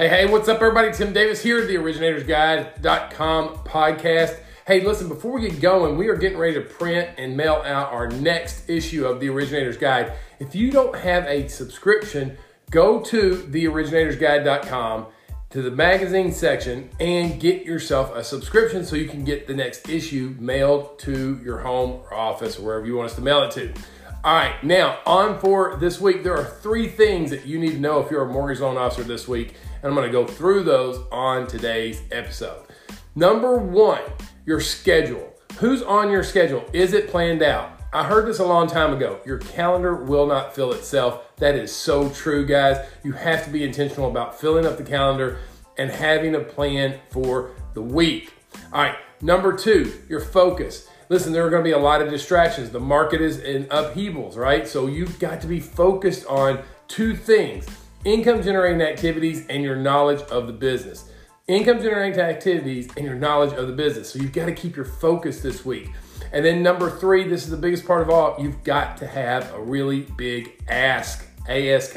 Hey, hey, what's up, everybody? Tim Davis here, the originatorsguide.com podcast. Hey, listen, before we get going, we are getting ready to print and mail out our next issue of the Originator's Guide. If you don't have a subscription, go to theoriginatorsguide.com to the magazine section and get yourself a subscription so you can get the next issue mailed to your home or office or wherever you want us to mail it to. All right, now on for this week. There are three things that you need to know if you're a mortgage loan officer this week and I'm to go through those on today's episode. Number one, your schedule. Who's on your schedule? Is it planned out? I heard this a long time ago. Your calendar will not fill itself. That is so true, guys. You have to be intentional about filling up the calendar and having a plan for the week. All right, number two, your focus. Listen, there are going to be a lot of distractions. The market is in upheavals, right? So you've got to be focused on two things income generating activities and your knowledge of the business. Income generating activities and your knowledge of the business. So you've got to keep your focus this week. And then number three, this is the biggest part of all, you've got to have a really big ask, ASK.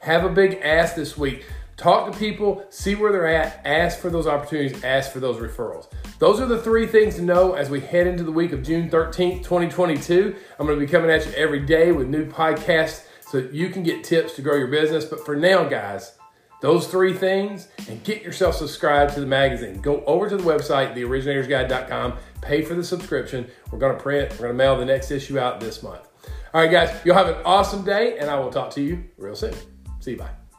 Have a big ask this week. Talk to people, see where they're at, ask for those opportunities, ask for those referrals. Those are the three things to know as we head into the week of June 13th, 2022. I'm going to be coming at you every day with new podcasts so you can get tips to grow your business. But for now, guys, those three things and get yourself subscribed to the magazine. Go over to the website, theoriginatorsguide.com, pay for the subscription. We're going to print, we're going to mail the next issue out this month. All right, guys, you'll have an awesome day, and I will talk to you real soon. See you. Bye.